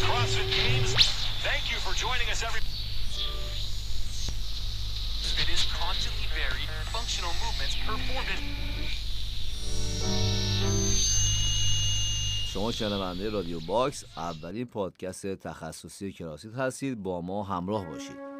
CrossFit Games. Thank you for joining us, every. It is constantly varied, functional movements performed in. شما شنونده رادیو باکس اولین پادکست تخصصی کراسیت هستید با ما همراه باشید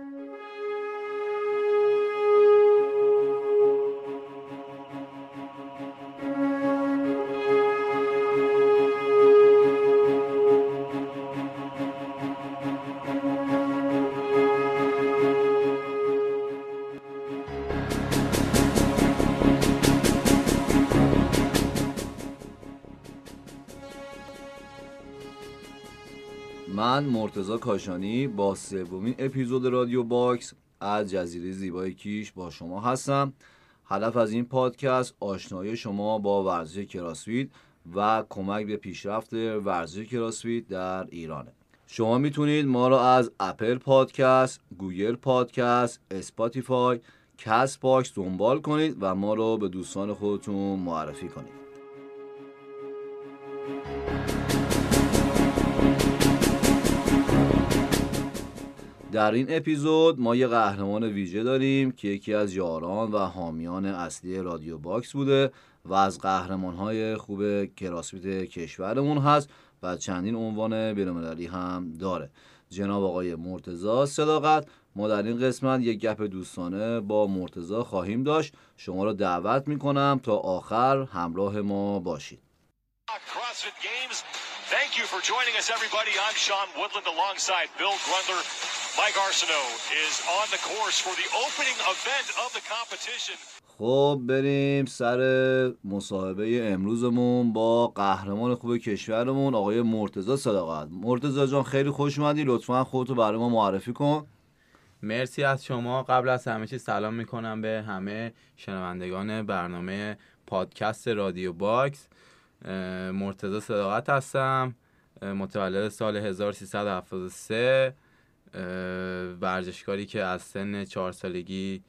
من مرتضی کاشانی با سومین اپیزود رادیو باکس از جزیره زیبای کیش با شما هستم. هدف از این پادکست آشنایی شما با ورزش کراسفیت و کمک به پیشرفت ورزش کراسفیت در ایرانه. شما می‌تونید ما را از اپل پادکست، گوگل پادکست، اسپاتیفای، کست باکس دنبال کنید و ما را به دوستان خودتون معرفی کنید. در این اپیزود ما یه قهرمان ویژه داریم که یکی از یاران و حامیان اصلی رادیو باکس بوده و از قهرمان های خوب کراسفیت کشورمون هست و چندین عنوان بین‌المللی هم داره جناب آقای مرتضی صداقت ما در این قسمت یک گپ دوستانه با مرتضی خواهیم داشت شما را دعوت می‌کنم تا آخر همراه ما باشید. Thank you for joining us, everybody. I'm Sean Woodland alongside Bill Grundler. Mike Arsenault is on the course for the opening event of the competition. خب بریم سر مصاحبه امروزمون با قهرمان خوب کشورمون آقای مرتزا صداقت. مرتزا جان خیلی خوش اومدی. لطفا خودتو برای ما معرفی کن. مرسی از شما. قبل از همه چیز سلام می‌کنم به همه شنوندگان برنامه پادکست رادیو باکس. مرتضی صداقت هستم. متولد سال 1373 ورزشکاری که از سن چهار سالگی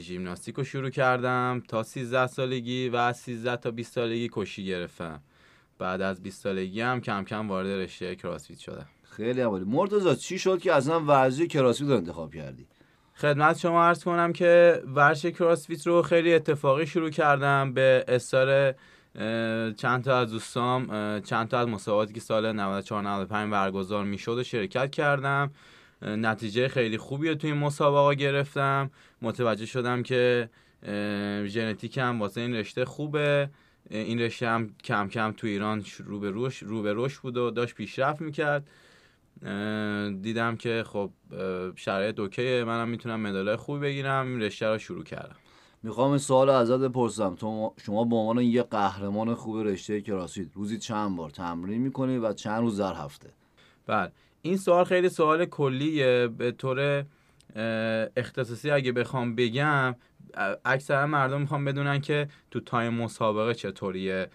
ژیمناستیک رو شروع کردم تا 13 سالگی و از 13 تا 20 سالگی کشتی گرفتم. بعد از 20 سالگی هم کم کم وارد رشته کراسفیت شدم. خیلی عالی. مرتضی چی شد که اصلا ورزش کراسفیت رو انتخاب کردی؟ خدمت شما عرض کنم که ورزش کراسفیت رو خیلی اتفاقی شروع کردم به استار چند تا از دوستام چند تا از مسابقاتی که سال 94 95 برگزار می‌شد و شرکت کردم. نتیجه خیلی خوبی رو توی این مسابقه گرفتم. متوجه شدم که ژنتیکم واسه این رشته خوبه. این رشته هم کم کم تو ایران رو به روش رو به روش بود و داشت پیشرفت می‌کرد. دیدم که خب شرایط اوکیه. منم می‌تونم مدالای خوبی بگیرم. این رشته رو شروع کردم. می‌خوام این سوال ازت بپرسم. تو شما به عنوان یه قهرمان خوب رشته کراسفیت روزی چند بار تمرین می‌کنی و چند روز در هفته؟ بله. این سوال خیلی سوال کلیه. به طور اختصاصی اگه بخوام بگم اکثر مردم می‌خوام بدونن که تو تایم مسابقه چطوریه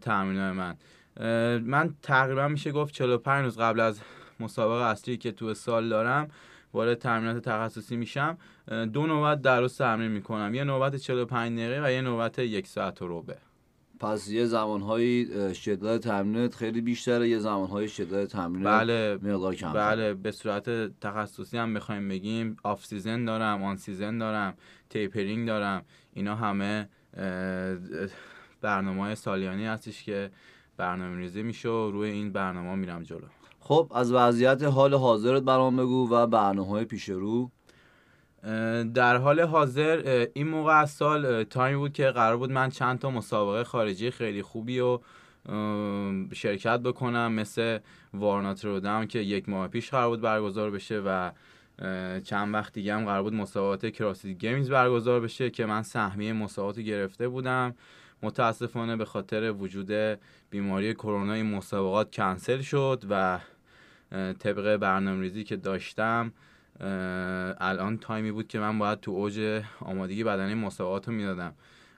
تمرین من. من تقریبا میشه گفت 45 روز قبل از مسابقه اصلی که تو سال دارم وارد تمرینات تخصصی میشم. دو نوبت در روز تمرین می‌کنم. یه نوبت 45 دقیقه و یه نوبت یک ساعت و ربع. پس یه زمانهایی شدت تمرینت خیلی بیشتره یه زمانهای شدت تمرین بله مقدار کم بله به صورت تخصصی هم بخوایم بگیم off season دارم on season دارم tapering دارم اینا همه برنامه های سالیانی هستش که برنامه ریزی میشه و روی این برنامه میرم جلو. خب از وضعیت حال حاضرت برام بگو و برنامه های پیش رو. در حال حاضر این موقع از سال تایمی بود که قرار بود من چند تا مسابقه خارجی خیلی خوبی رو شرکت بکنم مثل وارنات رودم که یک ماه پیش قرار بود برگزار بشه و چند وقت دیگه هم قرار بود مسابقات CrossFit Games برگزار بشه که من سهمیه مسابقات گرفته بودم. متاسفانه به خاطر وجود بیماری کرونا این مسابقات کنسل شد و طبق برنامه‌ریزی که داشتم الان تایمی بود که من باید تو اوج آمادگی بدنی مسابقات رو می‌دادم.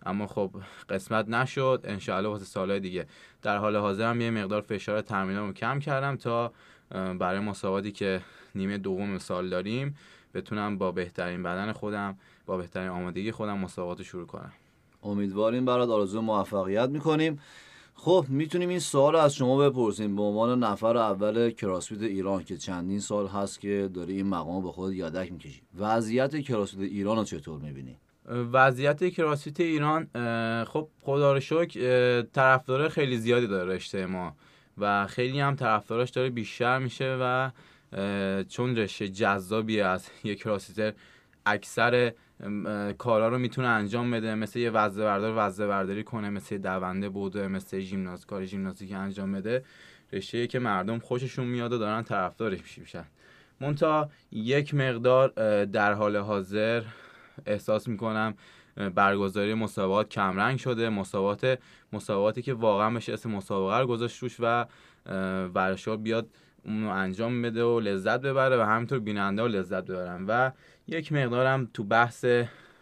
اما خب قسمت نشد. انشاءالله واسه سالهای دیگه. در حال حاضر هم یه مقدار فشار تمرینامو کم کردم تا برای مسابقاتی که نیمه دوم سال داریم بتونم با بهترین بدن خودم با بهترین آمادگی خودم مسابقات شروع کنم. امیدواریم برات آرزو موفقیت می‌کنیم. خب می‌تونیم این سوال از شما بپرسیم. به عنوان نفر اول کراسفیت ایران که چندین سال هست که داری این مقام به خود یادک می‌کشی. وضعیت کراسفیت ایران رو چطور می‌بینی؟ وضعیت کراسفیت ایران خب خدا رو شکر طرفدار خیلی زیادی داره رشته ما و خیلی هم طرفدارش داره بیشتر میشه و چون رشته جذابی از یک کراسفیتر اکثر کارا رو می‌تونه انجام بده. مثل یه وزه بردار وزه برداری کنه مثل دونده بوده مثل ژیمناز کار ژیمناستیک انجام بده. رشته که مردم خوششون میاد و دارن طرفدارش میشن مونتا یک مقدار در حال حاضر احساس می‌کنم برگزاری مسابقات کمرنگ شده. مسابقات مسابقاتی که واقعا بشه اسم مسابقه رو گذاشت روش و ورشگاه بیاد اونو انجام بده و لذت ببره و همینطور بیننده و لذت ببرن. و یک مقدارم تو بحث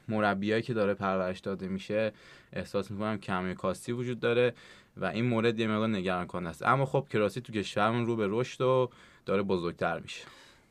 مربیایی که داره پرورش داده میشه احساس می‌کنم کمی کاستی وجود داره و این مورد یه مقدار نگران کننده است. اما خب کراسی تو کشورمون رو به رشد و داره بزرگتر میشه.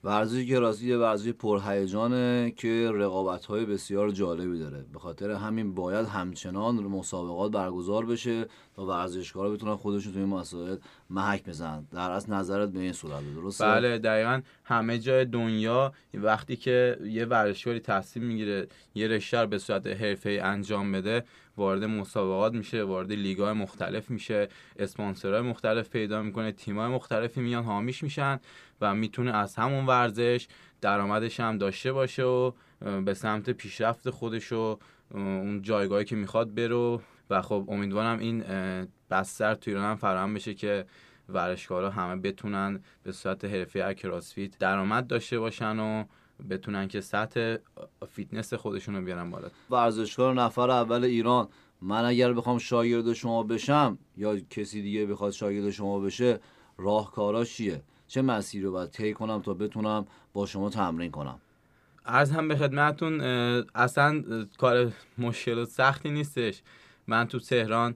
ورزش کراسی یه ورزش پرهیجانه که رقابت های بسیار جالبی داره. به خاطر همین باید همچنان مسابقات برگزار بشه تا ورزشکارا بتونن خودشون تو این مسائل محک بزنن در از نظرت به این صورت درسته؟ بله دقیقا همه جای دنیا وقتی که یه ورزشکاری تصمیم می‌گیره یه رشته به صورت حرفه‌ای انجام بده وارد مسابقات میشه وارد لیگای مختلف میشه اسپانسرهای مختلف پیدا می‌کنه تیمای مختلفی میان حامیش میشن و می‌تونه از همون ورزش درآمدش هم داشته باشه و به سمت پیشرفت خودش و اون جایگاهی که می‌خواد برو و خب امیدوارم این بستر تو ایران هم فراهم بشه که ورزشکارا همه بتونن به صورت حرفه CrossFit درآمد داشته باشن و بتونن که سطح فیتنس خودشون رو بیارن بالا. ورزشکار نفر اول ایران من اگر بخوام شاگرد شما بشم یا کسی دیگه بخواد شاگرد شما بشه راهکاراش چیه؟ چه مسیری رو باید طی کنم تا بتونم با شما تمرین کنم؟ عرضم به خدمتتون اصلا کار مشکل و سختی نیستش. من تو تهران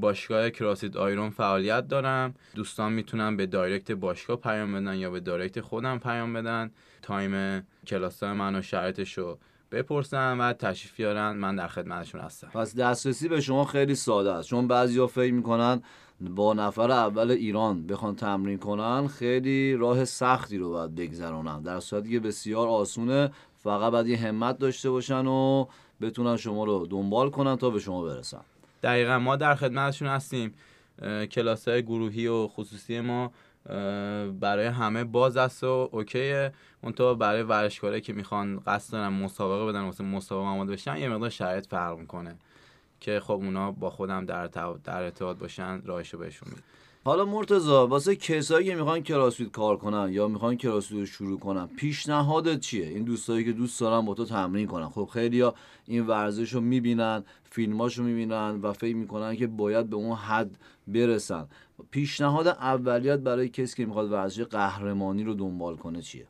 باشگاه CrossFit Iron فعالیت دارم. دوستان می‌تونن به direct باشگاه پیام بدن یا به direct خودم پیام بدن. time کلاس من و شرایطش رو بپرسن و تشریف بیارن. من در خدمتشون هستم. پس دسترسی به شما خیلی ساده است. چون بعضیا فکر می‌کنن با نفر اول ایران بخوان تمرین کنن خیلی راه سختی رو باید بگذرونن. در صورتی که بسیار آسونه فقط باید یه همت داشته باشن و بتونن شما رو دنبال کنن تا به شما برسن. دقیقا ما در خدمتشون هستیم. کلاس های گروهی و خصوصی ما برای همه باز است و اوکیه. منتها برای ورزشکارایی که می‌خوان قصد دارن مسابقه بدن واسه مسابقه آماده بشن یه مقدار شرایط فرق می‌کنه. که خب اونا با خودم در در ارتباط باشن راهشو بهشون میده حالا مرتضا واسه کسایی که می‌خوان کراسفیت کار کنن یا می‌خوان کراسفیت رو شروع کنن پیشنهادت چیه؟ این دوستایی که دوست دارن با تو تمرین کنن. خب خیلیا این ورزش رو می‌بینن فیلماش رو می‌بینن و فکر می‌کنن که باید به اون حد برسن. پیشنهاد اولیت برای کسی که می‌خواد ورزش قهرمانی رو دنبال کنه چیه؟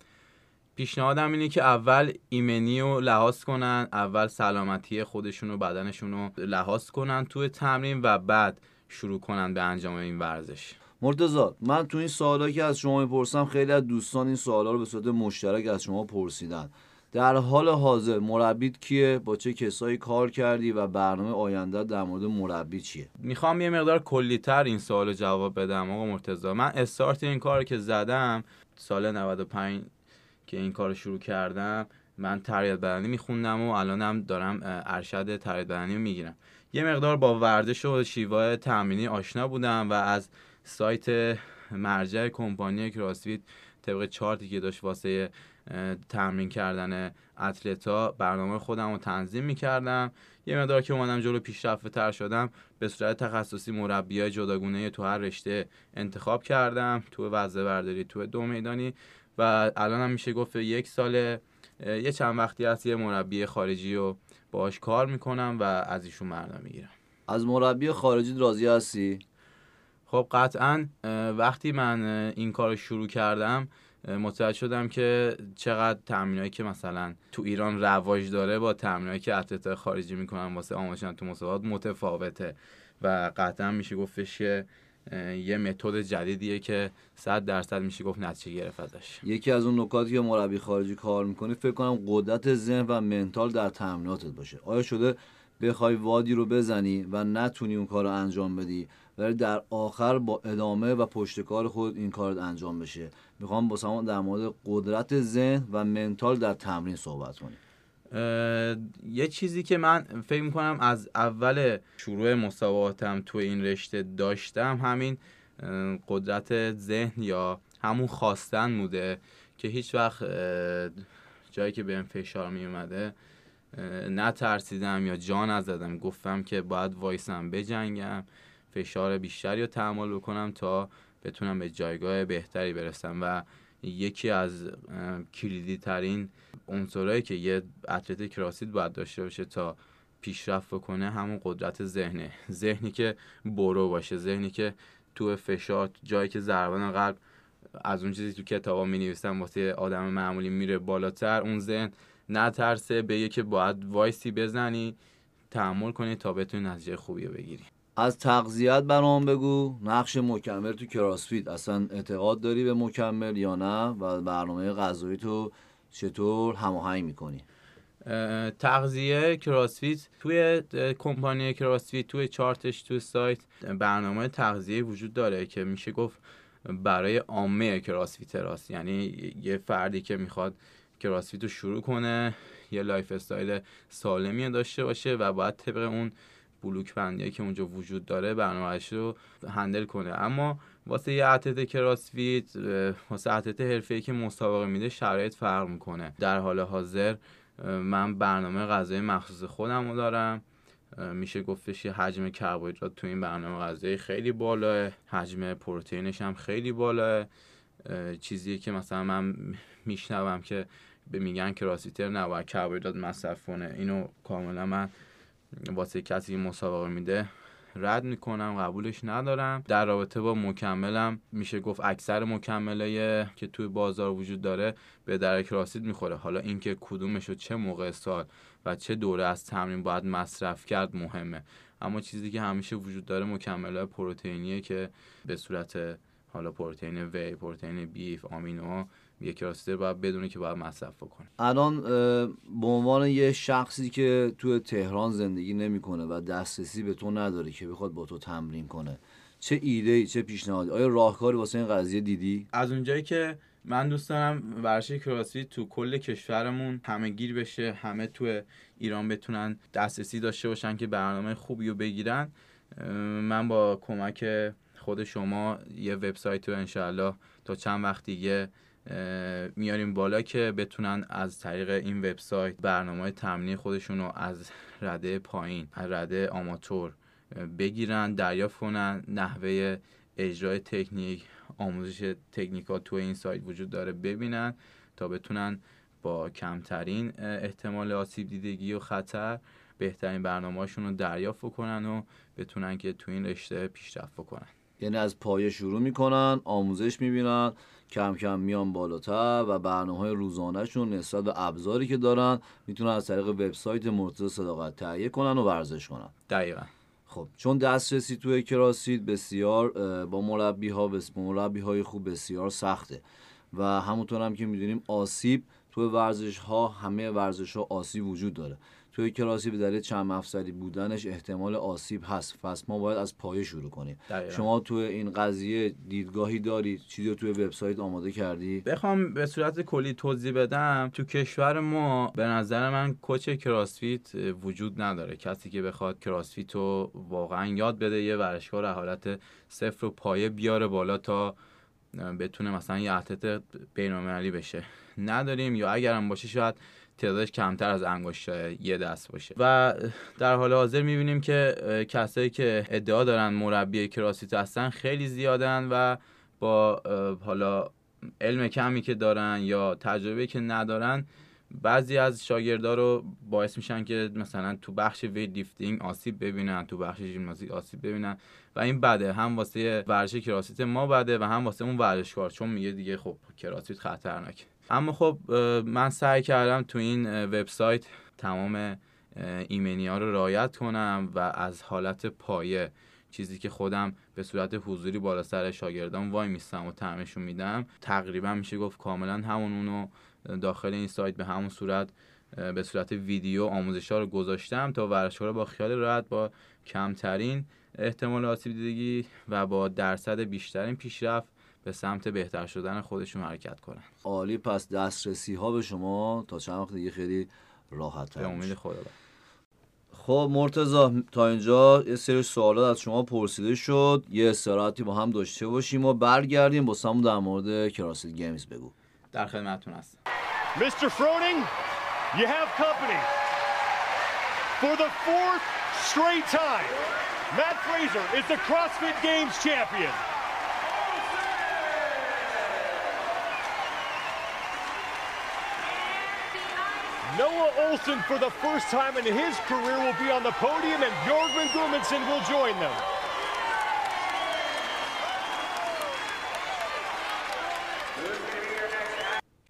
پیشنهادم اینه که اول ایمنی رو لحاظ کنن اول سلامتی خودشون و بدنشون رو لحاظ کنن توی تمرین و بعد شروع کنن به انجام این ورزش. مرتزا من تو این سوالا که از شما می‌پرسم خیلی از دوستان این سوالا رو به صورت مشترک از شما پرسیدن. در حال حاضر مربیت کیه؟ با چه کسایی کار کردی؟ و برنامه آینده در مورد مربی چیه؟ می‌خوام یه مقدار کلیتر این سوال جواب بدم آقا مرتضی. من استارت این کار که زدم سال 95 که این کار شروع کردم من تربیت بدنی میخوندم و الانم دارم ارشد تربیت بدنی رو می‌گیرم. یه مقدار با ورزش و شیوه تمرینی آشنا بودم و از سایت مرجع کمپانی کراسفیت طبق چارتی که داشت واسه تمرین کردن اتلتا برنامه خودم رو تنظیم می‌کردم. یه مقدار که اومدم جلو پیشرفته تر شدم به صورت تخصصی مربی های جداگونه تو هر رشته انتخاب کردم تو وزه برداری تو دو میدانی و الان هم میشه گفت یک سال یه چند وقتی هست یه مربی خارجی رو باهاش کار می‌کنم و از ایشون مردا می‌گیرم. از مربی خارجی راضی هستی؟ خب قطعا وقتی من این کار شروع کردم متوجه شدم که چقدر تمرینایی که مثلا تو ایران رواج داره با تمرینایی که اتلت خارجی می‌کنن واسه آموزش تو مسابقات متفاوته و قطعا میشه گفتش که یه متد جدیدیه که صد درصد میشه گفت نتیجه گرفت ازش. یکی از اون نکاتی که مربی خارجی کار می‌کنی فکر کنم قدرت ذهن و منتال در تمریناتت باشه. آیا شده بخوای وادی رو بزنی و نتونی اون کار رو انجام بدی ولی در آخر با ادامه و پشتکار خود این کار انجام بشه؟ می‌خوام با در مورد قدرت ذهن و منتال در تمرین صحبت کنیم. یه چیزی که من فکر می‌کنم از اول شروع مسابقاتم تو این رشته داشتم همین قدرت ذهن یا همون خواستن بوده که هیچ وقت جایی که بهم فشار می اومده نترسیدم یا جا نزدم. گفتم که باید وایسم بجنگم فشار بیشتری رو تحمل بکنم تا بتونم به جایگاه بهتری برسم و یکی از کلیدی ترین عنصرهایی که یه اتلت کراسید باید داشته باشه تا پیشرفت بکنه همون قدرت ذهنه. ذهنی که برو باشه ذهنی که تو فشار جایی که ضربان قلب از اون چیزی تو کتابا می نویسن واسه آدم معمولی میره بالاتر اون ذهن نترسه به که باید وایسی بزنی تحمل کنی تا بتونی نتیجه خوبی بگیری. از تغذیت برام بگو. نقش مکمل تو کراسفیت اصلا اعتقاد داری به مکمل یا نه؟ و برنامه غذایی تو چطور هماهنگ می‌کنی؟ تغذیه CrossFit توی کمپانی CrossFit توی چارتش توی سایت برنامه تغذیه وجود داره که میشه گفت برای عامه CrossFitter هاست. یعنی یه فردی که می‌خواد CrossFit رو شروع کنه یه lifestyle سالمی داشته باشه و باید طبق اون بلوک بندی که اونجا وجود داره برنامهش رو handle کنه. اما واسه یه athlete CrossFit واسه athlete حرفه‌ای که مسابقه میده شرایط فرق می‌کنه. در حال حاضر من برنامه غذایی مخصوص خودم رو دارم. میشه گفتش حجم کربوهیدرات تو این برنامه غذایی خیلی بالاه. حجم پروتئینش هم خیلی بالاه. چیزیه که مثلا من میشنوم که به میگن که راسیتر نباید کربوهیدرات مصرف کنه. اینو کاملا من واسه کسی مسابقه میده رد می‌کنم قبولش ندارم. در رابطه با مکملم میشه گفت اکثر مکملای که توی بازار وجود داره به درک راسید می‌خوره. حالا اینکه کدومش و چه موقع سال و چه دوره از تمرین باید مصرف کرد مهمه. اما چیزی که همیشه وجود داره مکملات پروتئینیه که به صورت حالا پروتئین وی پروتئین بیف آمینو یک راستر باید بدونه که باید مصرف کنه الان به عنوان یه شخصی که توی تهران زندگی نمی‌کنه و دسترسی به تو نداره که بخواد با تو تمرین کنه چه ایده چه پیشنهادی آیا راهکاری واسه این قضیه دیدی؟ از اونجایی که من دوست دارم ورزش کراسفیت تو کل کشورمون همه گیر بشه همه تو ایران بتونن دسترسی داشته باشن که برنامه خوبی رو بگیرن من با کمک خود شما یه وبسایت رو انشاءالله تا چند وقت دیگه میاریم بالا که بتونن از طریق این وبسایت برنامه تمرینی خودشون رو از رده پایین از رده آماتور بگیرن دریافت کنن. نحوه اجرای تکنیک آموزش تکنیکا تو این سایت وجود داره ببینن تا بتونن با کمترین احتمال آسیب دیدگی و خطر بهترین برنامه‌هاشون رو دریافت کنن و بتونن که تو این رشته پیشرفت کنن یعنی از پایه شروع می‌کنن آموزش می‌بینن کم کم میان بالاتر و برنامه های روزانهشون نسبت به ابزاری که دارن می‌تونن از طریق وبسایت مرتضی صداقت تهیه کنن و ورزش کنن. دقیقا. خب چون دسترسی توی کراسید بسیار با مربی ها بس مربی های خوب بسیار سخته. و همونطور هم که می‌دونیم آسیب توی ورزش ها همه ورزش ها آسیب وجود داره. توی کلاسی به دلیل چند مفصلی بودنش احتمال آسیب هست. پس ما باید از پایه شروع کنیم. شما توی این قضیه دیدگاهی داری؟ چیزی رو توی وبسایت آماده کردی؟ بخوام به صورت کلی توضیح بدم. تو کشور ما به نظر من کوچ کراسفیت وجود نداره. کسی که بخواد کراسفیت رو واقعا یاد بده یه ورزشکار حالت صفر و پایه بیاره بالا تا بتونه مثلا یه اتلت بین‌المللی بشه. نداریم یا اگرم باشه شاید تعدادش کمتر از انگشت یه دست باشه. و در حال حاضر می‌بینیم که کسایی که ادعا دارن مربی کراسیت هستن خیلی زیادن و با حالا علم کمی که دارن یا تجربه که ندارن بعضی از شاگردا رو باعث میشن که مثلا تو بخش ویت لیفتینگ آسیب ببینن تو بخش ژیمناستیک آسیب ببینن و این بده. هم واسه ورزش کراسیت ما بده و هم واسه اون ورزشکار چون میگه دیگه خب کراسیت خطرناکه. اما خب من سعی کردم تو این وبسایت تمام ایمنی ها رو رعایت کنم و از حالت پایه چیزی که خودم به صورت حضوری بالا سر شاگردان وای میستم و تعمیشون میدم تقریبا میشه گفت کاملا همون اونو داخل این سایت به همون صورت به صورت ویدیو آموزش ها رو گذاشتم تا ورزشکارا با خیال راحت با کمترین احتمال آسیب دیدگی و با درصد بیشترین پیشرفت به سمت بهتر شدن خودشون حرکت کنن عالی پس دسترسی ها به شما تا چند وقت دیگه خیلی راحت به امید خدا خب مرتزا تا اینجا یه سری سوالات از شما پرسیده شد یه استراحتی با هم داشته باشیم و برگردیم با سمون در مورد کراسید گیمز بگو در خدمتتون هستم Mr. Froning, you have company. For the fourth straight time, Matt Fraser is the CrossFit Games champion. Olson, for the first time in his career, will be on the podium, and Bjorgman Gudmundsson will join them.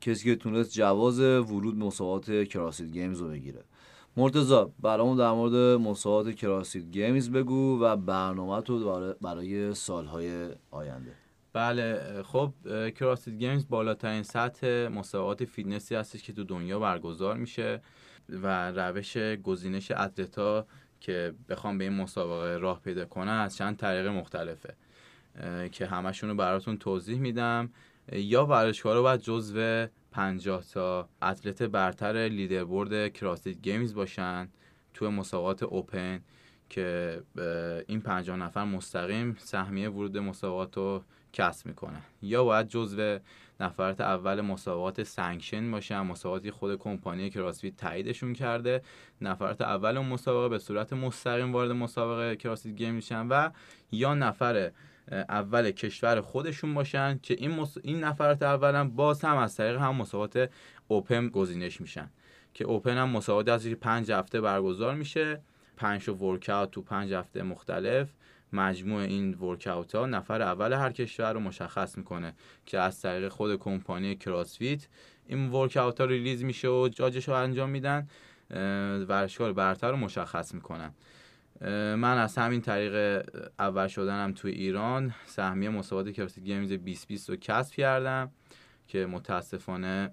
کسی که تونست جواز ورود مسابقات CrossFit Games رو بگیره مرتضی برامون در مورد مسابقات CrossFit Games بگو و برنامه تو برای سالهای آینده بله خب CrossFit Games بالاترین سطح مسابقات فیتنسی هستش که تو دنیا برگزار میشه و روش گزینش athlete ا که بخوام به این مسابقه راه پیدا کنن از چند طریق مختلفه که همشون رو براتون توضیح میدم. یا ورزشکارا باید جزو 50 تا athlete برتر leaderboard CrossFit Games باشن توی مسابقات open که این 50 نفر مستقیم سهمیه ورود مسابقات رو کسب می‌کنن یا باید جزو نفرات اول مسابقات sanction باشن مسابقاتی خود کمپانی CrossFit تاییدشون کرده نفرات اول مسابقه به صورت مستقیم وارد مسابقه CrossFit Game میشن و یا نفر اول کشور خودشون باشن که این, مص... این نفرات اول باز هم از طریق هم مسابقات open گزینش میشن. که open هم مسابقاتی هست که پنج هفته برگزار میشه پنج workout تو پنج هفته مختلف. مجموع این workout ها نفر اول هر کشور رو مشخص می‌کنه که از طریق خود کمپانی CrossFit این workout ها release میشه و جاجش رو انجام میدن ورزشکار برتر رو مشخص می‌کنن. من از همین طریق اول شدنم توی ایران. سهمیه مسابقات CrossFit Games 2020 رو کسب کردم که متاسفانه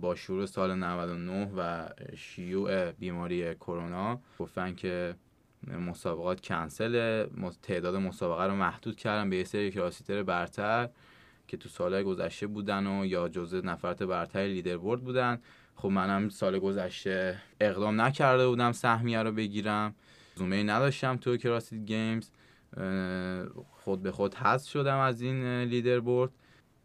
با شروع سال 99 و شیوع بیماری کرونا گفتن که مسابقات کنسل تعداد مسابقه رو محدود کردن به یه سری CrossFitter برتر که تو سالهای گذشته بودن و یا جزء نفرات برتر leaderboard بودن. خب منم سال گذشته اقدام نکرده بودم سهمیه رو بگیرم. رزومه نداشتم تو CrossFit Games. خود به خود حذف شدم از این leaderboard.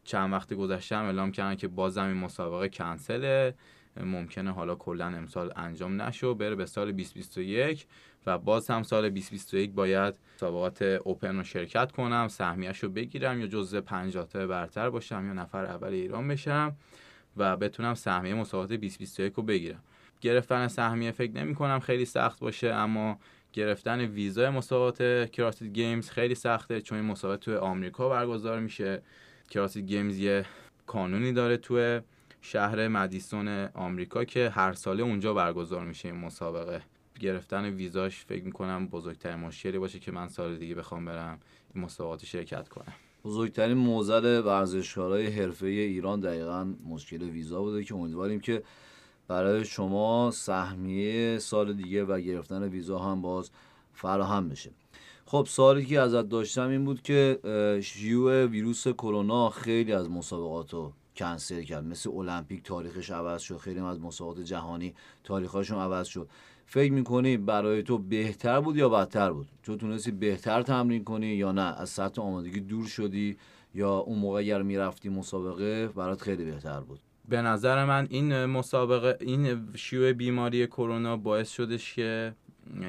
چند وقت گذشتم اعلام کردن که بازم این مسابقه کنسله. ممکنه حالا کلا امسال انجام نشه بره به سال 2021 و باز هم سال 2021 باید مسابقات open رو شرکت کنم سهمیش رو بگیرم یا 50 تا برتر باشم یا نفر اول ایران بشم و بتونم سهمیه مسابقات 2021 رو بگیرم. گرفتن سهمیه فکر نمی کنم خیلی سخت باشه اما گرفتن ویزای مسابقات CrossFit Games خیلی سخته چون این مسابقات توی آمریکا برگزار میشه. CrossFit Games یه کانونی داره توی شهر مدیسون آمریکا که هر ساله اونجا برگزار میشه این مسابقه. گرفتن ویزاش فکر می‌کنم بزرگترین مشکلی باشه که من سال دیگه بخوام برم این مسابقات شرکت کنم. بزرگترین موزل ورزشکارای حرفه ایران دقیقا مشکل ویزا بوده که امیدواریم که برای شما سهمیه سال دیگه و گرفتن ویزا هم باز فراهم بشه. خب سوالی که ازت داشتم این بود که شیوع ویروس کرونا خیلی از مسابقات رو کنسل کرد. مثل المپیک تاریخش عوض شد. خیلی از مسابقات جهانی تاریخشون عوض شد. فکر می‌کنی برای تو بهتر بود یا بدتر بود؟ تو تونستی بهتر تمرین کنی یا نه؟ از سطح آمادگی دور شدی یا اون موقع اگر می‌رفتی مسابقه برات خیلی بهتر بود؟ به نظر من این مسابقه این شیوع بیماری کرونا باعث شدش که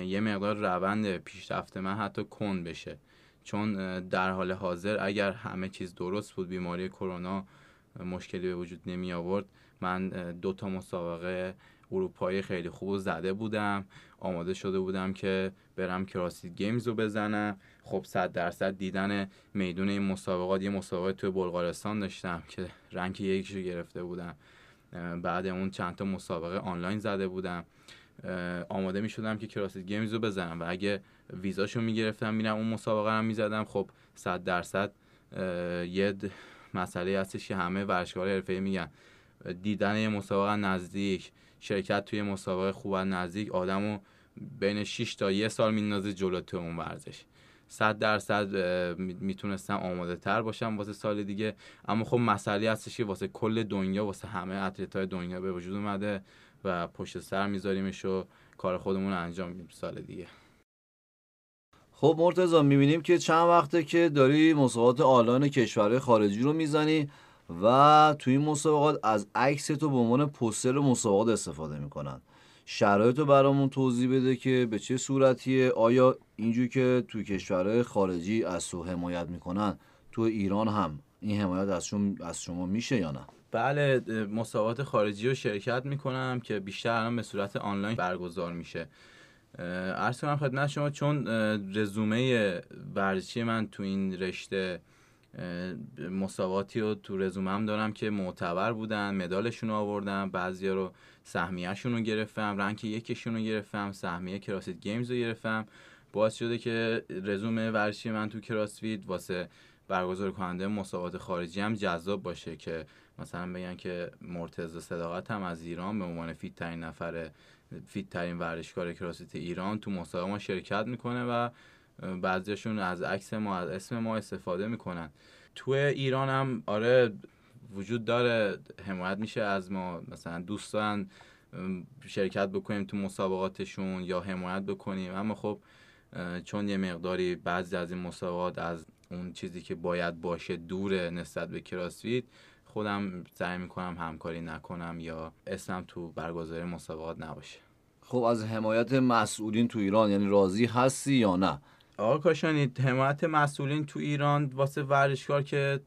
یه مقدار روند پیشرفت من حتی کند بشه. چون در حال حاضر اگر همه چیز درست بود بیماری کرونا مشکلی به وجود نمی آورد. من دو تا مسابقه اروپایی خیلی خوب زده بودم. آماده شده بودم که برم کراسید گیمز رو بزنم. خب صد درصد دیدن میدون این مسابقات یه مسابقه توی بلغارستان داشتم که رنگ یکیشو گرفته بودم. بعد اون چند تا مسابقه آنلاین زده بودم. آماده می شدم که کراسید گیمز رو بزنم و اگه ویزاشو می گرفتم میرم اون مسابقه رو می زدم. خب صد درصد یه مسئله هستش که همه ورزشکار حرفه‌ای میگن. دیدن یه مسابقه نزدیک شرکت توی مسابقه خوب نزدیک آدمو بین 6 تا یه سال میندازه جلو تو اون ورزش. صد درصد می‌تونستم آماده تر باشم واسه سال دیگه. اما خب مسئله هستش که واسه کل دنیا واسه همه اتلیت های دنیا به وجود اومده و پشت سر میذاریمش و کار خودمون انجام میدیم سال دیگه. خب مرتضا می‌بینیم که چند وقته که داری مسابقات آلان کشورهای خارجی رو می‌زنی و توی این مسابقات از عکس تو به عنوان پوستر مسابقات استفاده می‌کنن. شرایط رو برامون توضیح بده که به چه صورتیه؟ آیا اینجور که توی کشورهای خارجی از تو حمایت می‌کنن تو ایران هم این حمایت از شما, از شما میشه یا نه؟ بله مسابقات خارجی رو شرکت می‌کنم که بیشتر الان به صورت آنلاین برگزار میشه. عرض کنم خدمت شما چون رزومه ورزشی من تو این رشته مسابقاتی رو تو رزومم دارم که معتبر بودن مدالشون رو آوردم بعضیا رو سهمیهشون رو گرفتم rank یکشون رو گرفتم سهمیه CrossFit Games رو گرفتم. باعث شده که رزومه ورزشی من تو CrossFit واسه برگزار کننده مسابقات خارجی هم جذاب باشه که مثلا بگن که مرتضی صداقت هم از ایران به عنوان فیت ترین نفر فیت ترین ورزشکار کراسیت ایران تو مسابقه ما شرکت می‌کنه و بعضیشون از عکس ما از اسم ما استفاده می‌کنن. تو ایران هم آره وجود داره حمایت میشه از ما. مثلا دوستان شرکت بکنیم تو مسابقاتشون یا حمایت بکنیم. اما خب چون یه مقداری بعضی از این مسابقات از اون چیزی که باید باشه دوره نسبت به کراسفیت خودم سعی می‌کنم همکاری نکنم یا اسمم تو برگزاری مسابقات نباشه. خب از حمایت مسئولین تو ایران یعنی راضی هستی یا نه؟ آقا کاشانی حمایت مسئولین تو ایران واسه ورزشکار که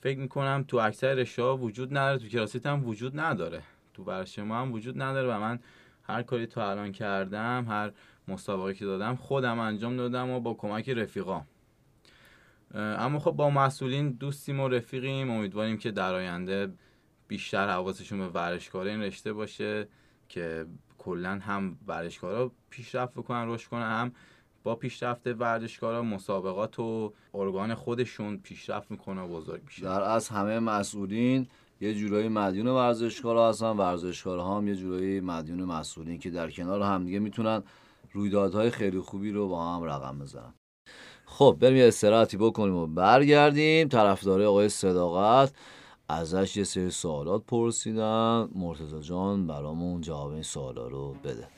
فکر می‌کنم تو اکثر رشته وجود نداره تو کراسیت هم وجود نداره. تو ورزش ما هم وجود نداره و من هر کاری تو الان کردم هر مسابقه که دادم خودم انجام دادم و با کمک رفیقام. اما خب با مسئولین دوستیم و رفیقیم. امیدواریم که در آینده بیشتر حواسشون به ورزشکار این رشته باشه که کلا هم ورزشکارا پیشرفت بکنن رشد کنن. هم با پیشرفت ورزشکارا مسابقات و ارگان خودشون پیشرفت می‌کنه و بزرگ میشه. در از همه مسئولین یه جورایی مدیون ورزشکارا هستن. ورزشکارها هم یه جورایی مدیون مسئولین که در کنار هم دیگه می‌تونن رویدادهای خیلی خوبی رو با هم رقم بزنن. خب بریم یه استراحتی بکنیم و برگردیم. طرفدار آقای صداقت ازش یه سری سوالات پرسیدن. مرتضی جان برامون جواب این سوالا رو بده.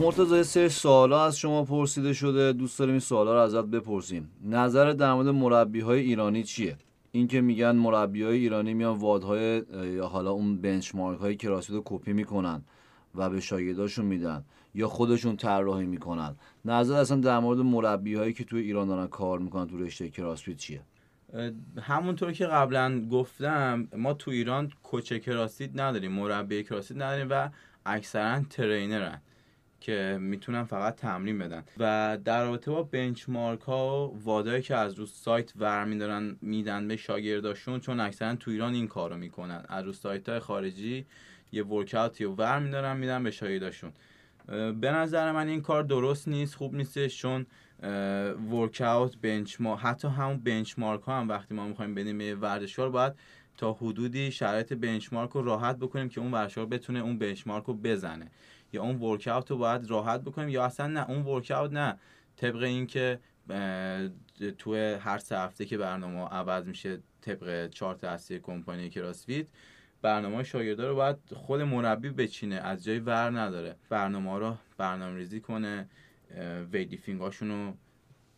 مرتضی سه سوالا از شما پرسیده شده. دوست داریم این سوالا رو ازت بپرسیم. نظر در مورد مربی های ایرانی چیه؟ اینکه میگن مربی های ایرانی میان وادهای یا حالا اون بنچمارک های کراسفیت رو کپی می‌کنن و به شاگرداشون میدن یا خودشون طراحی می‌کنن. نظر اصلا در مورد مربی هایی که توی ایران دارن کار می‌کنن تو رشته کراسفیت چیه؟ همونطور که قبلا گفتم ما تو ایران کوچ کراسفیت نداریم مربی کراسفیت نداریم و اکثرا ترینرن. که می‌تونن فقط تمرین بدن. و در رابطه با بنچمارک ها وادایی که از رو سایت ور میدارن میدن به شاگرداشون چون اکثرا تو ایران این کارو می‌کنن. از رو سایت های خارجی یه ورکاوتی رو ور میدارن میدن به شاگرداشون. به نظر من این کار درست نیست خوب نیستش چون ورکاوت بنچمارک حتی همون بنچمارک ها هم وقتی ما می‌خوایم بدیم به ورزشکار باید تا حدودی شرایط benchmark رو راحت بکنیم که اون ورزشکار بتونه اون benchmark رو بزنه. یا اون workout رو باید راحت بکنیم یا اصلا نه اون workout نه. طبق اینکه تو هر سه هفته که برنامه عوض میشه طبق چارت اصلی کمپانی CrossFit برنامه شاگردا رو باید خود مربی بچینه از جایی ور نداره. برنامه رو برنامه ریزی کنه weightlifting رو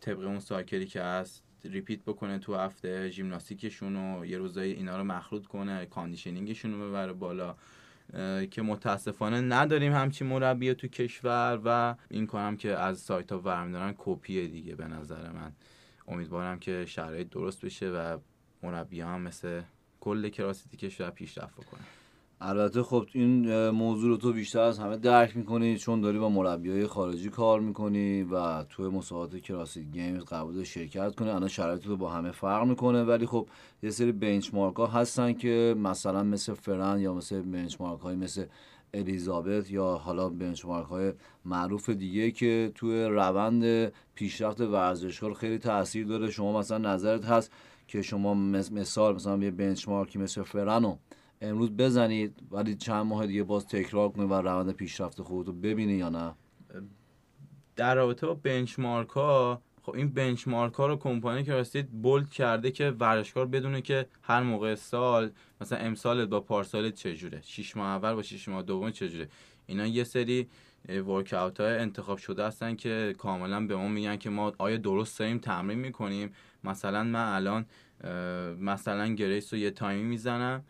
طبق اون cycle ی که هست repeat بکنه تو هفته ژیمناستیکشون رو یه روزایی اینا رو مخلوط کنه conditioning شون رو ببره بالا. که متاسفانه نداریم همچین مربی تو کشور و این کنم که از سایت ها ورم دارن کپیه دیگه به نظر من. امیدوارم که شرایط درست بشه و مربی هم مثل کل کراسیتی کشور پیشرفت کنه البته خب این موضوع رو تو بیشتر از همه درک می‌کنی چون داری با مربی های خارجی کار می‌کنی و توی مسابقات کراسیت گیمز قبول شرکت کنی. الان شرایط رو با همه فرق می‌کنه ولی خب یه سری بنچمارک ها هستن که مثلا مثل فرن یا مثل بنچمارک های مثل الیزابت یا حالا بنچمارک های معروف دیگه که توی روند پیشرفت ورزشکار خیلی تاثیر داره. شما مثلا نظرت هست که شما مثال مثلا یه بنچمارکی مثل فرنو امروز بزنید ولی چند ماه دیگه باز تکرار کنید و روند پیشرفت خودتو ببینید یا نه؟ در رابطه با بنچمارک ها خب این بنچمارک ها رو کمپانی که راستید بولد کرده که ورزشکار بدونه که هر موقع سال مثلا امسالت با پارسالت چجوره؟ شش ماه اول با شش ماه دوم چجوره؟ اینا یه سری workout های انتخاب شده هستن که کاملا به ما میگن که ما آیا درست داریم تمرین می‌کنیم؟ مثلا من الان مثلا Grace رو یه time ی می‌زنم.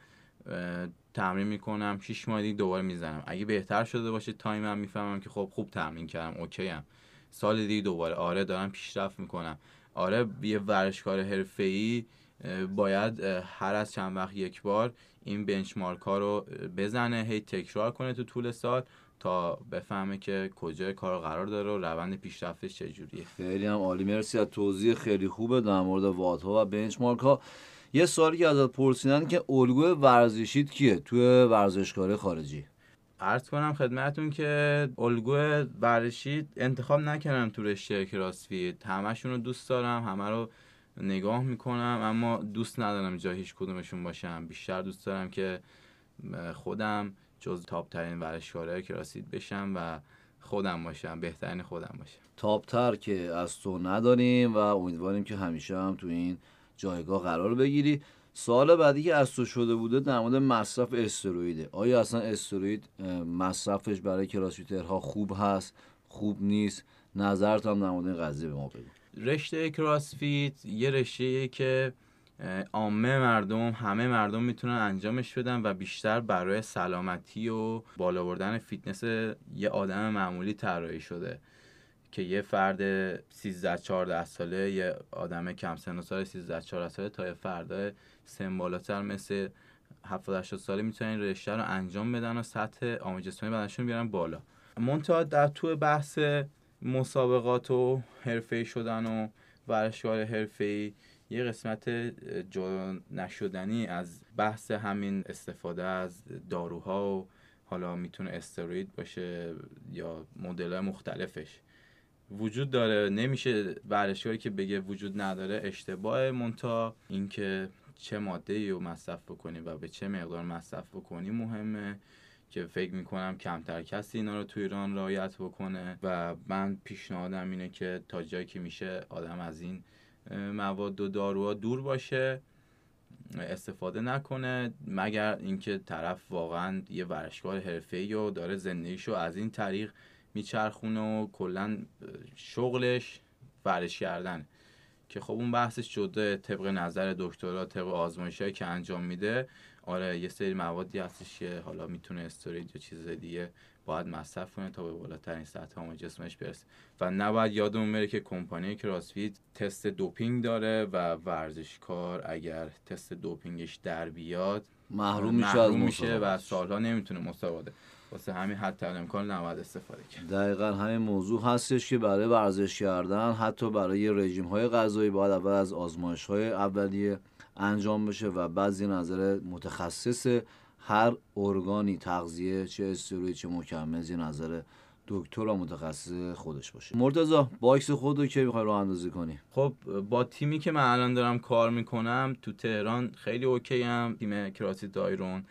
تمرین می‌کنم 6 ماه دیگه دوباره می‌زنم. اگه بهتر شده باشه time م می‌فهمم که خب خوب تمرین کردم OK ام. سال دیگه دوباره آره دارم پیشرفت می‌کنم. آره یه ورزشکار حرفه‌ای باید هر از چند وقت یک بار این بنچمارک ها رو بزنه هی تکرار کنه تو طول سال تا بفهمه که کجای کار قرار داره و روند پیشرفتش چجوریه. خیلی هم عالی. مرسی از توضیح خیلی خوبه در مورد واتها و بنچمارک ها. یه سوالی که ازت پرسیدن که الگوی ورزشیت کیه توی ورزشکاره خارجی؟ عرض کنم خدمتون که الگو ورزشی انتخاب نکردم تو رشته کراسفیت همشون رو دوست دارم همه رو نگاه می‌کنم اما دوست ندارم جای هیچ کدومشون باشم. بیشتر دوست دارم که خودم جز تاپ ترین ورزشکارهای کراسفیت بشم و خودم باشم بهترین خودم باشم. تاپ تر که از تو نداریم و امیدواریم که همیشه هم تو این جایگاه قرار بگیری. سوال بعدی که از تو شده بوده در مورد مصرف استرویده آیا اصلا استروید مصرفش برای CrossFitter ها خوب هست خوب نیست؟ نظرت هم در مورد این قضیه به ما بگو. رشته CrossFit یه رشته که عامه مردم همه مردم می‌تونن انجامش بدن و بیشتر برای سلامتی و بالا بردن فیتنس یه آدم معمولی طراحی شده. که یه فرد 13 14 ساله یه آدم کم سن و سال 13 14 ساله تا یه فرد سن بالاتر مثل 70 80 ساله می‌تونن این رشته رو انجام بدن و سطح آموزش جسمانی بدنشون بیارن بالا. منتها در تو بحث مسابقات و حرفه‌ای شدن و ورزشکار حرفه‌ای یه قسمت جا نشدنی از بحث همین استفاده از داروها و حالا می‌تونه استروید باشه یا مدل مختلفش. وجود داره. نمیشه ورزشکاری که بگه وجود نداره اشتباه مونتا اینکه چه ماده ای رو مصرف بکنی و به چه مقدار مصرف بکنی مهمه. که فکر می‌کنم کمتر کسی اینا رو تو ایران رعایت بکنه. و من پیشنهادم اینه که تا جایی که میشه آدم از این مواد و داروها دور باشه استفاده نکنه. مگر اینکه طرف واقعا یه ورزشکار حرفه‌ای و داره زندگیشو از این طریق میچرخونه و کلا شغلش ورش کردن که خب اون بحثش جدا طبق نظر دکترا طبق آزمایشی که انجام میده آره یه سری موادی هستش که حالا می‌تونه استورید یا چیز دیگه باید مصرف کنه تا به بالاترین سطح هم جسمش برسه. و نباید یادمون بره که کمپانی کراسفیت تست دوپینگ داره و ورزشکار اگر تست دوپینگش در بیاد محروم میشه از میشه و سالها نمی‌تونه مسابقه واسه همین حتی امکان نباید استفاده کرد. دقیقا همین موضوع هستش که برای ورزش کردن حتی برای رژیم های غذایی باید اول از آزمایش های اولیه انجام بشه و بعضی نظر متخصص هر ارگانی تغذیه چه استروید چه مکمل نظر دکتر و متخصص خودش باشه. مرتضی box خودت رو کی می‌خوای راه اندازی کنی؟ خب با تیمی که من الان دارم کار می‌کنم تو تهران خیلی OK ام تیم CrossFit ایرون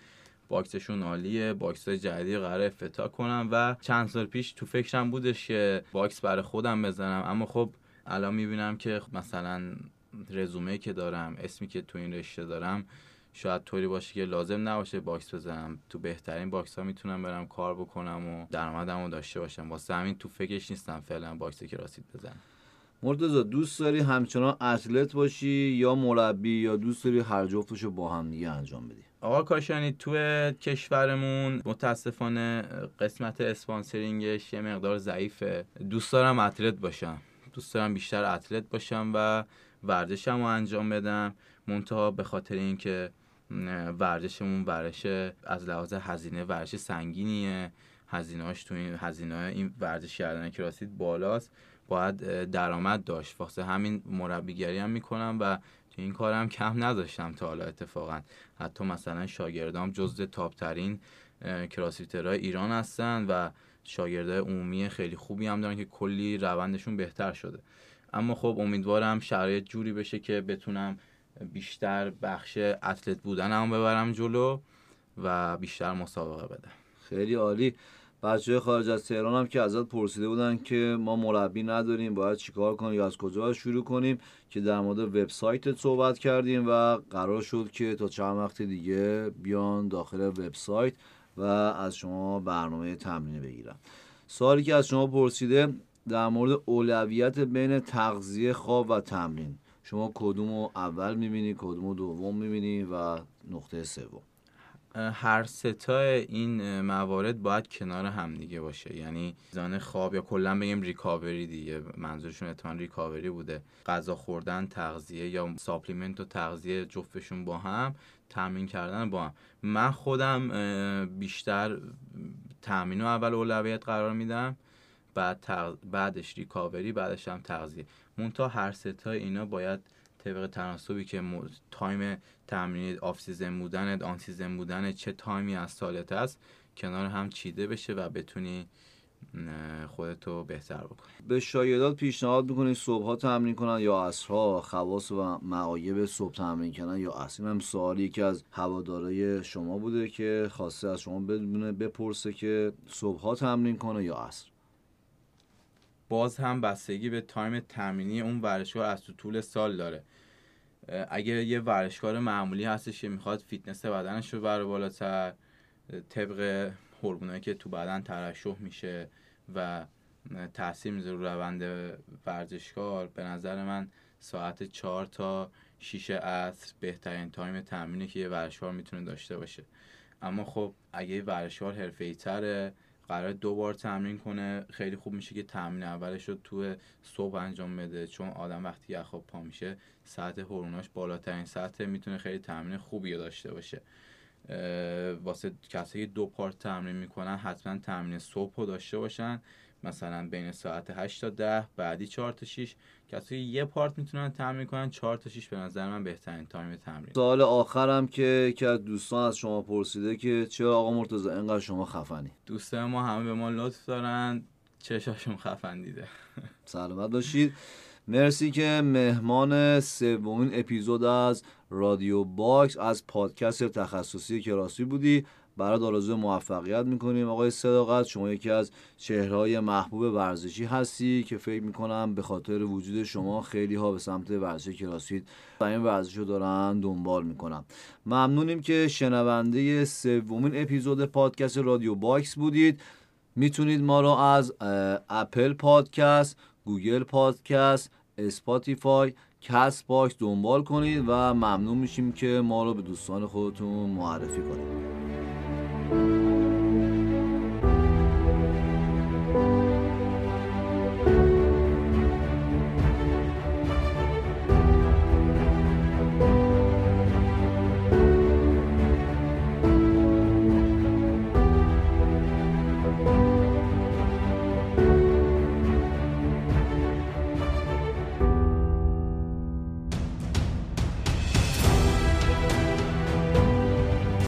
box شون عالیه. box جدیدی قرار افتتاح کنم و چند سال پیش تو فکرم بودش که box برای خودم بزنم. اما خب الان می‌بینم که مثلا رزومه که دارم اسمی که تو این رشته دارم شاید طوری باشه که لازم نباشه box بزنم. تو بهترین box ها می‌تونم برم کار بکنم و درآمدم رو داشته باشم. واسه همین تو فکرش نیستم فعلا box CrossFit بزنم. مرتضی دوست داری همچنان athlete باشی یا مربی یا دوست داری هر جفتش رو با هم دیگه انجام بدی؟ آقا کاشانی تو کشورمون متاسفانه قسمت اسپانسرینگش یه مقدار ضعیفه. دوست دارم اتلت باشم. دوست دارم بیشتر اتلت باشم و ورزشم رو انجام بدم. منتها به خاطر اینکه ورزشمون ورزش از لحاظ هزینه ورزش سنگینیه. هزینهاش تو این هزینه این ورزش کردن کراسید بالاست. باید درآمد داشت. واسه همین مربیگری هم می‌کنم و تو این کارم کم نداشتم تا حالا اتفاقا. حتی مثلا شاگردام جزء تاپ ترین کراسیترهای ایران هستن و شاگردای عمومی خیلی خوبی هم دارن که کلی روندشون بهتر شده. اما خب امیدوارم شرایط جوری بشه که بتونم بیشتر بخش اتلت بودنم ببرم جلو و بیشتر مسابقه بدم. خیلی عالی. بچه خارج از تهران هم که ازت پرسیده بودن که ما مربی نداریم باید چیکار کنیم یا از کجا شروع کنیم که در مورد وبسایتت صحبت کردیم و قرار شد که تا چند وقت دیگه بیان داخل وبسایت و از شما برنامه تمرین بگیرن. سوالی که از شما پرسیده در مورد اولویت بین تغذیه خواب و تمرین. شما کدوم اول می‌بینی کدوم دوم می‌بینی و کدوم سوم؟ هر سه تای این موارد باید کنار هم دیگه باشه. یعنی میزان خواب یا کلا بگیم recovery دیگه. منظورشون حتما recovery بوده. غذا خوردن تغذیه یا supplement و تغذیه جفتشون با هم تمرین کردن با هم. من خودم بیشتر تمرین رو اول اولویت قرار میدم بعد بعدش recovery بعدش هم تغذیه. منتها هر سه تای اینا باید طبق تناسبی که time تمرین off season بودن on season بودن چه time ی از سالت هست کنار هم چیده بشه و بتونی خودتو بهتر بکنی. به شاگردات پیشنهاد می‌کنی صبح ها تمرین کنن یا عصرها خواص و معایب صبح تمرین کنن یا عصر؟ هم سوالی که از هوادارای شما بوده که خواسته از شما بدونه بپرسه که صبح ها تمرین کنه یا عصر؟ باز هم بستگی به time تمرینی اون ورزشکار از تو طول سال داره. اگر یه ورزشکار معمولی هستش که می‌خواد فیتنس بدنش رو بره بالاتر طبق هورمونایی که تو بدن ترشح میشه و تاثیر می‌ذاره رو روند ورزشکار به نظر من ساعت چهار تا 6 عصر بهترین time تمرینی که یه ورزشکار می‌تونه داشته باشه. اما خب اگه ورزشکار حرفه‌ای تره قرار دو بار تمرین کنه. خیلی خوب میشه که تمرین اولش رو تو صبح انجام بده چون آدم وقتی یه خواب پا میشه ساعت هورموناش بالاترین سطح می‌تونه خیلی تمرین خوبی داشته باشه. واسه کسایی دو پارت تمرین می‌کنن حتما تمرین صبح رو داشته باشن. مثلا بین ساعت 8 تا 10 بعدی 4 تا 6 کسایی یه پارت می‌تونن تمرین کنن 4 تا 6 به نظر من بهترین تایم تمرین. سوال آخرم که که از دوستان از شما پرسیده که چرا آقا مرتضی اینقدر شما خفنی؟ دوستان ما همه به ما لطف دارن. چشاشون خفن دیده سلامت باشید. مرسی که مهمان سومین اپیزود از رادیو باکس از پادکست تخصصی CrossFit بودی. برات آرزوی موفقیت می‌کنیم. آقای صداقت شما یکی از چهرهای محبوب ورزشی هستی که فکر می‌کنم به خاطر وجود شما خیلی ها به سمت ورزش CrossFit و این ورزش رو دارن دنبال می‌کنم ممنونیم که شنونده سومین اپیزود پادکست رادیو باکس بودید. می‌تونید ما رو از Apple Podcast Google Podcast Spotify CastBox دنبال کنید و ممنون میشیم که ما رو به دوستان خودتون معرفی کنید.